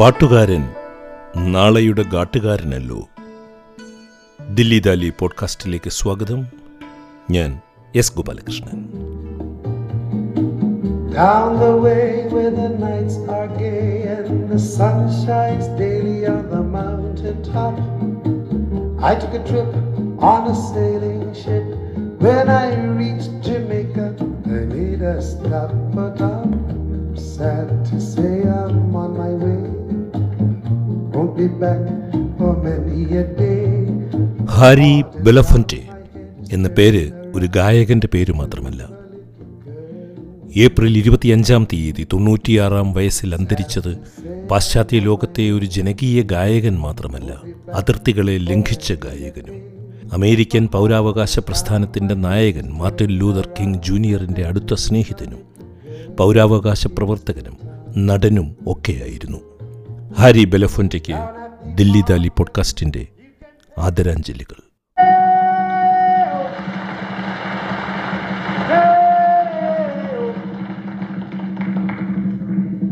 പാട്ടുകാരൻ നാളെയുടെ ഗാട്ടുകാരനല്ലോ ദില്ലി ദാലി പോഡ്കാസ്റ്റിലേക്ക് സ്വാഗതം ഞാൻ S Gopalakrishnan Down the way where the nights are gay and the sun shines daily on the mountain top. I took a trip on a sailing ship. When I reached Jamaica, I made a stop, but I'm sad to say I'm on my way. Harry Belafonte എന്ന പേര് ഒരു ഗായകന്റെ പേര് മാത്രമല്ല. April ഇരുപത്തിയഞ്ചാം തീയതി തൊണ്ണൂറ്റിയാറാം വയസ്സിൽ അന്തരിച്ചത് പാശ്ചാത്യ ലോകത്തെ ഒരു ജനകീയ ഗായകൻ മാത്രമല്ല അതിർത്തികളെ ലംഘിച്ച ഗായകനും. അമേരിക്കൻ പൗരാവകാശ പ്രസ്ഥാനത്തിന്റെ നായകൻ മാർട്ടിൻ ലൂതർ കിങ് ജൂനിയറിന്റെ അടുത്ത സ്നേഹിതനും പൗരാവകാശ പ്രവർത്തകനും നടനും ഒക്കെയായിരുന്നു. ഹാരി ബെലഫൊന്റയ്ക്ക് ദില്ലി ദാലി പോഡ്കാസ്റ്റിന്റെ ആദരാഞ്ജലികൾ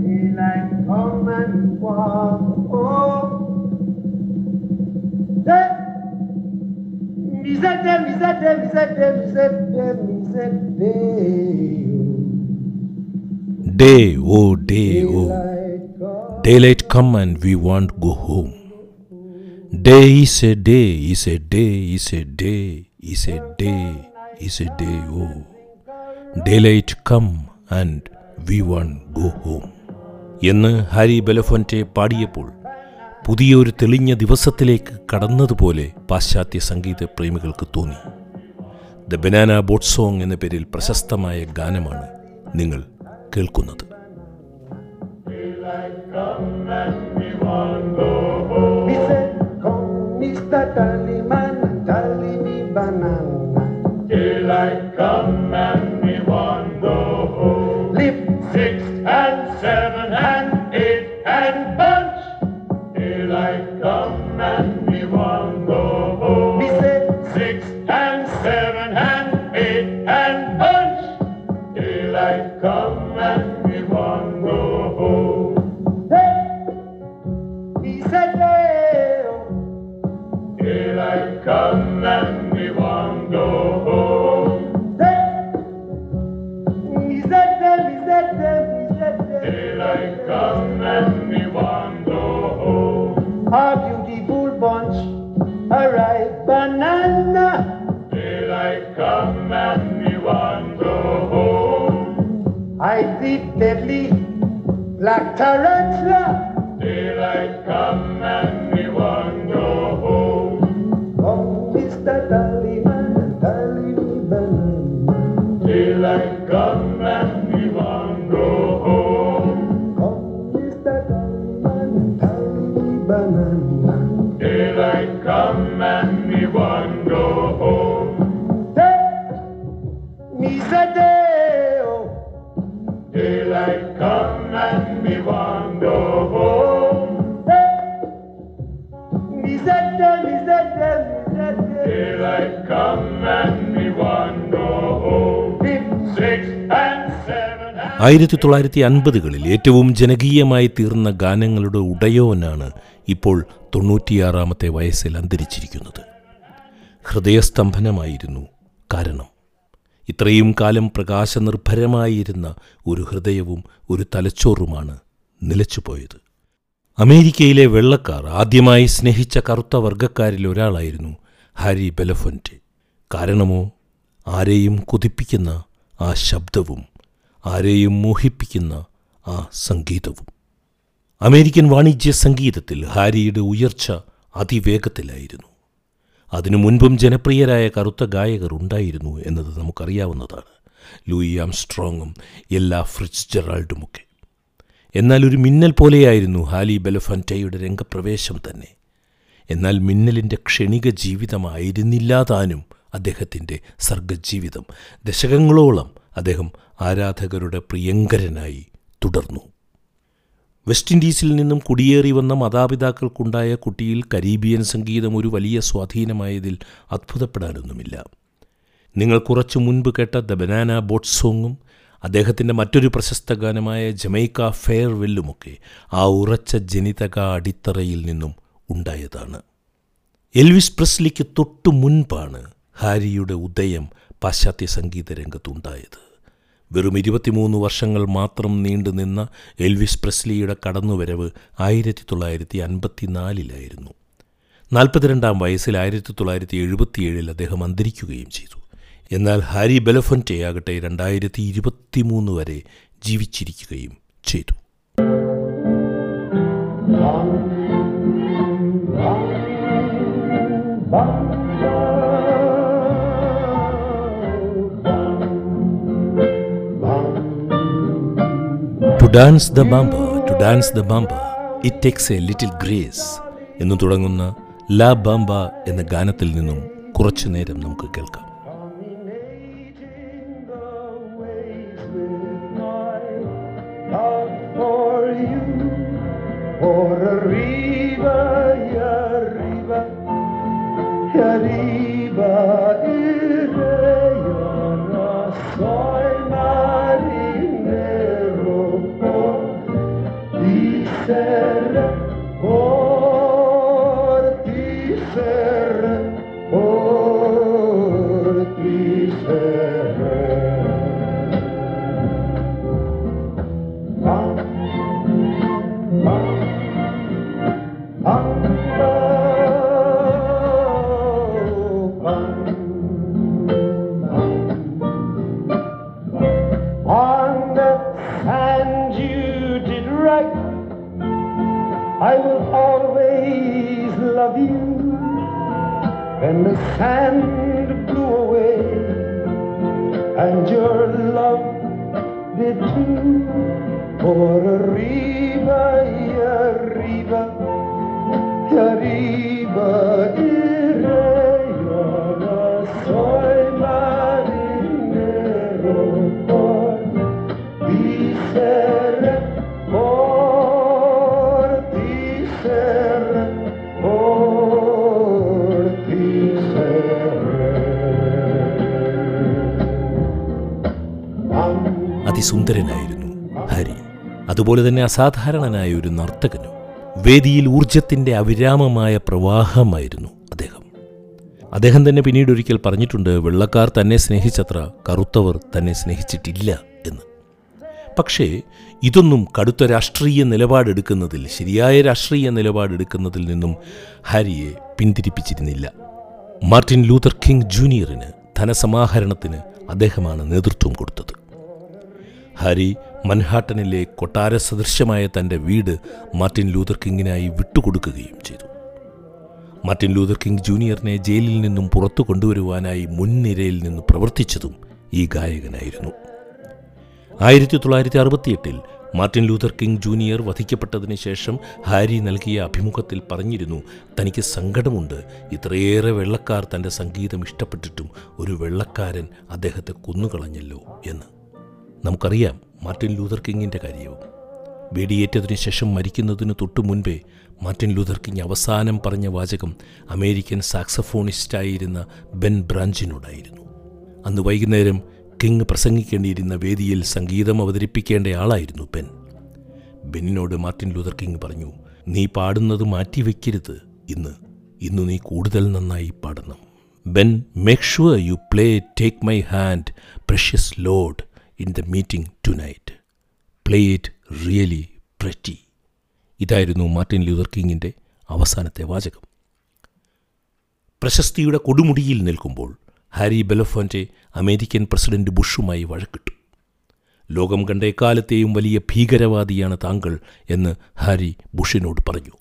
Daylight come and walk, oh. Hey. Mizete, mizete, mizete, Daylight come and we want go home. Day is a day, is a day, is a day, is a day, is a day. Oh, daylight come and we want go home. എന്ന് Harry Belafonte പാടിയപ്പോൾ പുതിയൊരു തെളിഞ്ഞ ദിവസത്തിലേക്ക് കടന്നതുപോലെ പാശ്ചാത്യ സംഗീത പ്രേമികൾക്ക് തോന്നി the banana boat song എന്ന പേരിൽ പ്രശസ്തമായ ഗാനമാണ് നിങ്ങൾ കേൾക്കുന്നത് Me said, come, Mr. Tallyman, tally me banana. Daylight come and we want go home. Lip, Six and seven and eight and bunch. Daylight come and we want go home. me said, Six and seven and eight and bunch. Daylight come and Daylight come and we want go home. I the deadly black tarantula. Daylight come and we want go home. Oh, Mr. Me banana. Daylight come and we want go home. Oh, Mr. Me banana. Daylight come and ആയിരത്തി തൊള്ളായിരത്തി അൻപതുകളിൽ ഏറ്റവും ജനകീയമായി തീർന്ന ഗാനങ്ങളുടെ ഉടയോനാണ് ഇപ്പോൾ തൊണ്ണൂറ്റിയാറാമത്തെ വയസ്സിൽ അന്തരിച്ചിരിക്കുന്നത്. ഹൃദയസ്തംഭനമായിരുന്നു കാരണം. ഇത്രയും കാലം പ്രകാശനിർഭരമായിരുന്ന ഒരു ഹൃദയവും ഒരു തലച്ചോറുമാണ് നിലച്ചുപോയത്. അമേരിക്കയിലെ വെള്ളക്കാർ ആദ്യമായി സ്നേഹിച്ച കറുത്ത വർഗക്കാരിൽ ഒരാളായിരുന്നു ഹാരി ബെലഫൊന്റ്. കാരണമോ? ആരെയും കുതിപ്പിക്കുന്ന ആ ശബ്ദവും ആരെയും മോഹിപ്പിക്കുന്ന ആ സംഗീതവും. അമേരിക്കൻ വാണിജ്യ സംഗീതത്തിൽ ഹാരിയുടെ ഉയർച്ച അതിവേഗത്തിലായിരുന്നു. അതിനു മുൻപും ജനപ്രിയരായ കറുത്ത ഗായകർ ഉണ്ടായിരുന്നു എന്നത് നമുക്കറിയാവുന്നതാണ്. ലൂയി ആംസ്ട്രോങ്ങും എല്ലാ ഫ്രിറ്റ്സ് ജെറാൾഡുമൊക്കെ എന്നാൽ ഒരു മിന്നൽ പോലെയായിരുന്നു ഹാലി ബെലഫന്റയുടെ രംഗപ്രവേശം തന്നെ. എന്നാൽ മിന്നലിന്റെ ക്ഷണിക ജീവിതമായിരുന്നില്ല താനും അദ്ദേഹത്തിന്റെ സർഗജീവിതം. ദശകങ്ങളോളം അദ്ദേഹം ആരാധകരുടെ പ്രിയങ്കരനായി തുടർന്നു. വെസ്റ്റ് ഇൻഡീസിൽ നിന്നും കുടിയേറി വന്ന മാതാപിതാക്കൾക്കുണ്ടായ കുട്ടിയിൽ കരീബിയൻ സംഗീതം ഒരു വലിയ സ്വാധീനമായതിൽ അത്ഭുതപ്പെടാനൊന്നുമില്ല. നിങ്ങൾ കുറച്ചു മുൻപ് കേട്ട ദ ബനാന ബോട്ട് സോങ്ങും അദ്ദേഹത്തിന്റെ മറ്റൊരു പ്രശസ്ത ഗാനമായ ജമൈക്ക ഫെയർവെല്ലുമൊക്കെ ആ ഉറച്ച ജനിതക അടിത്തറയിൽ നിന്നും ഉണ്ടായതാണ്. എൽവിസ് പ്രസ്ലിക്ക് തൊട്ടു മുൻപാണ് ഹാരിയുടെ ഉദയം പാശ്ചാത്യ സംഗീത രംഗത്തുണ്ടായത് വെറും ഇരുപത്തിമൂന്ന് വർഷങ്ങൾ മാത്രം നീണ്ടുനിന്ന എൽവിസ് പ്രസ്ലിയുടെ കടന്നുവരവ് ആയിരത്തി തൊള്ളായിരത്തി അൻപത്തിനാലിലായിരുന്നു നാൽപ്പത്തിരണ്ടാം വയസ്സിൽ ആയിരത്തി തൊള്ളായിരത്തി എഴുപത്തിയേഴിൽ അദ്ദേഹം അന്തരിക്കുകയും ചെയ്തു. എന്നാൽ ഹാരി ബെലഫന്റെയാകട്ടെ രണ്ടായിരത്തി ഇരുപത്തിമൂന്ന് വരെ ജീവിച്ചിരിക്കുകയും ചെയ്തു. To dance the bamba to dance the bamba it takes a little grace എന്ന് തുടങ്ങുന്ന ലാ ബാമ്പ എന്ന ഗാനത്തിൽ നിന്നും കുറച്ചു നേരം നമുക്ക് കേൾക്കാം for you. river, arriba and your love did too. Por arriba അതിസുന്ദരനായിരുന്നു. Hari അതുപോലെ തന്നെ അസാധാരണനായ ഒരു നർത്തകനും വേദിയിൽ ഊർജത്തിന്റെ അവിരാമമായ പ്രവാഹമായിരുന്നു അദ്ദേഹം. അദ്ദേഹം തന്നെ പിന്നീട് ഒരിക്കൽ പറഞ്ഞിട്ടുണ്ട് വെള്ളക്കാർ തന്നെ സ്നേഹിച്ചത്ര കറുത്തവർ തന്നെ സ്നേഹിച്ചിട്ടില്ല എന്ന്. പക്ഷേ ഇതൊന്നും കടുത്ത രാഷ്ട്രീയ നിലപാടെടുക്കുന്നതിൽ ശരിയായ രാഷ്ട്രീയ നിലപാടെടുക്കുന്നതിൽ നിന്നും ഹാരിയെ പിന്തിരിപ്പിച്ചിരുന്നില്ല. മാർട്ടിൻ ലൂതർ കിങ് ജൂനിയറിന് ധനസമാഹരണത്തിന് അദ്ദേഹമാണ് നേതൃത്വം കൊടുത്തത്. ഹാരി മൻഹാട്ടനിലെ കൊട്ടാര സദൃശ്യമായ തന്റെ വീട് മാർട്ടിൻ ലൂതർ കിങ്ങിനായി വിട്ടുകൊടുക്കുകയും ചെയ്തു. മാർട്ടിൻ ലൂതർ കിങ് ജൂനിയറിനെ ജയിലിൽ നിന്നും പുറത്തു കൊണ്ടുവരുവാനായി മുൻനിരയിൽ നിന്ന് പ്രവർത്തിച്ചതും ഈ ഗായകനായിരുന്നു. ആയിരത്തി തൊള്ളായിരത്തി അറുപത്തിയെട്ടിൽ മാർട്ടിൻ ലൂതർ കിങ് ജൂനിയർ വധിക്കപ്പെട്ടതിന് ശേഷം ഹാരി നൽകിയ അഭിമുഖത്തിൽ പറഞ്ഞിരുന്നു തനിക്ക് സങ്കടമുണ്ട്. ഇത്രയേറെ വെള്ളക്കാർ തന്റെ സംഗീതം ഇഷ്ടപ്പെട്ടിട്ടും ഒരു വെള്ളക്കാരൻ അദ്ദേഹത്തെ കൊന്നുകളഞ്ഞല്ലോ എന്ന്. നമുക്കറിയാം മാർട്ടിൻ ലൂതർ കിങ്ങിന്റെ കാര്യവും. വെടിയേറ്റതിനു ശേഷം മരിക്കുന്നതിന് തൊട്ടു മുൻപേ മാർട്ടിൻ ലൂതർ കിങ് അവസാനം പറഞ്ഞ വാചകം അമേരിക്കൻ സാക്സഫോണിസ്റ്റായിരുന്ന ബെൻ ബ്രാഞ്ചിനോടായിരുന്നു. അന്ന് വൈകുന്നേരം കിങ് പ്രസംഗിക്കേണ്ടിയിരുന്ന വേദിയിൽ സംഗീതം അവതരിപ്പിക്കേണ്ട ആളായിരുന്നു ബെൻ. ബെന്നിനോട് മാർട്ടിൻ ലൂതർ കിങ് പറഞ്ഞു നീ പാടുന്നത് മാറ്റിവെക്കരുത് ഇന്ന്. ഇന്ന് നീ കൂടുതൽ നന്നായി പാടണം. Ben make sure you play take my hand precious Lord in the meeting tonight play it really pretty ഇതായിരുന്നു മാർട്ടിൻ ലൂതർ കിങ്ങിന്റെ അവസാനത്തെ വാചകം. പ്രശസ്തിയുടെ കൊടുമുടിയിൽ നിൽക്കുമ്പോൾ ഹാരി ബെലഫോന്റെ അമേരിക്കൻ പ്രസിഡന്റ് ബുഷുമായി വഴക്കിട്ടു. ലോകം കണ്ട എക്കാലത്തെയും വലിയ ഭീകരവാദിയാണ് താങ്കൾ എന്ന് ഹാരി ബുഷിനോട് പറഞ്ഞു.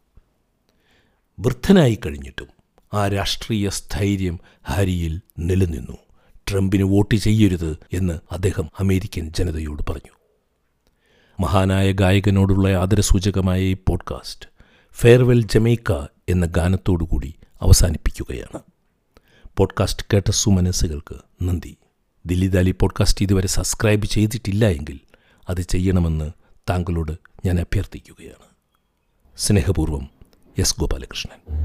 വൃദ്ധനായി കഴിഞ്ഞിട്ടും ആ രാഷ്ട്രീയ സ്ഥൈര്യം ഹാരിയിൽ നിലനിന്നു. ട്രംപിന് വോട്ട് ചെയ്യരുത് എന്ന് അദ്ദേഹം അമേരിക്കൻ ജനതയോട് പറഞ്ഞു. മഹാനായ ഗായകനോടുള്ള ആദരസൂചകമായ ഈ പോഡ്കാസ്റ്റ് ഫെയർവെൽ ജമൈക്ക എന്ന ഗാനത്തോടുകൂടി അവസാനിപ്പിക്കുകയാണ്. പോഡ്കാസ്റ്റ് കേട്ട സുമനസ്സുകൾക്ക് നന്ദി. ദില്ലി ദാലി പോഡ്കാസ്റ്റ് ഇതുവരെ സബ്സ്ക്രൈബ് ചെയ്തിട്ടില്ല എങ്കിൽ അത് ചെയ്യണമെന്ന് താങ്കളോട് ഞാൻ അഭ്യർത്ഥിക്കുകയാണ്. സ്നേഹപൂർവം S Gopalakrishnan.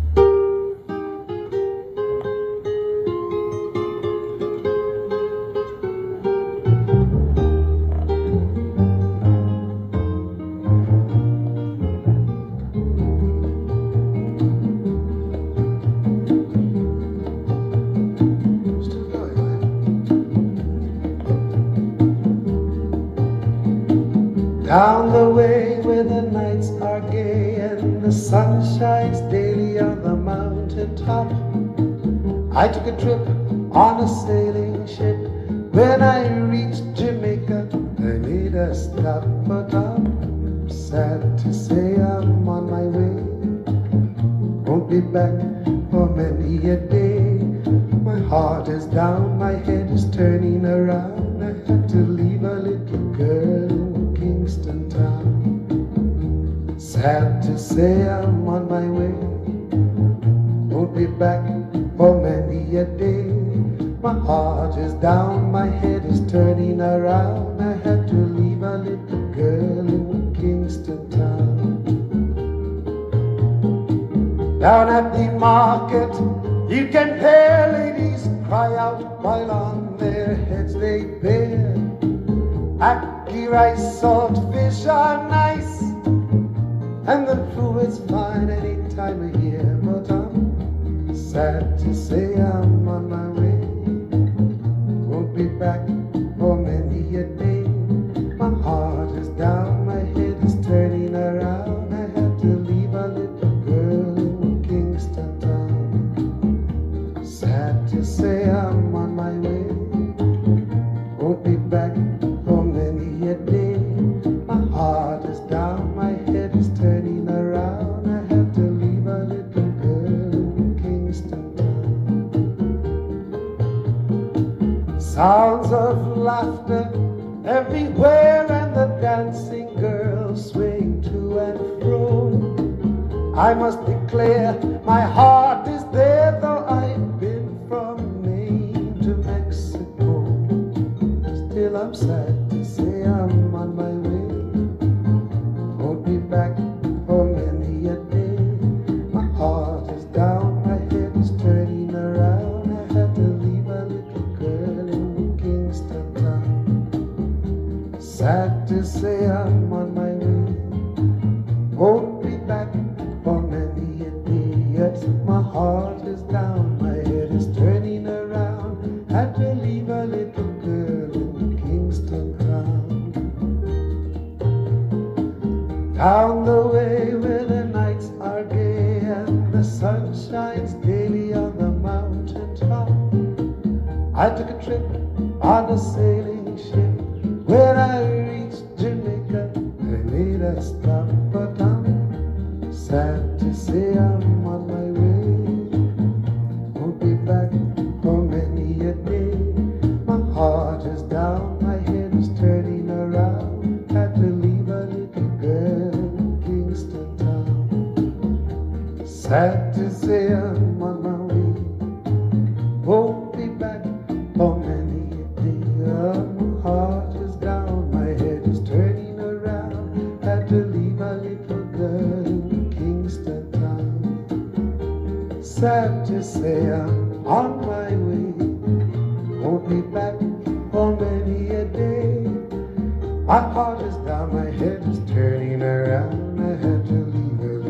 Down the way where the nights are gay and the sun shines daily on the mountain top. I took a trip on a sailing ship. When I reached Jamaica, I made a stop, but I'm sad to say I'm on my way. Won't be back for many a day. My heart is down, my head is turning around. I had to leave a little Sad to say I'm on my way. Won't be back for many a day. My heart is down, my head is turning around. I had to leave a little girl in Kingston town. Down at the market, you can hear ladies cry out while on their heads they bear. Ackee rice, salt fish are nice, and the food is fine any time of year. But I'm sad to say I'm on my way. Won't be back for many Sounds of laughter everywhere, and the dancing girls swing to and fro. I must declare my heart Down the way where the nights are gay and the sun shines daily on the mountain top. I took a trip on a sailing ship. When I Sad to say I'm on my way. Won't be back for many a day. My heart is down, my head is turning around. I had to leave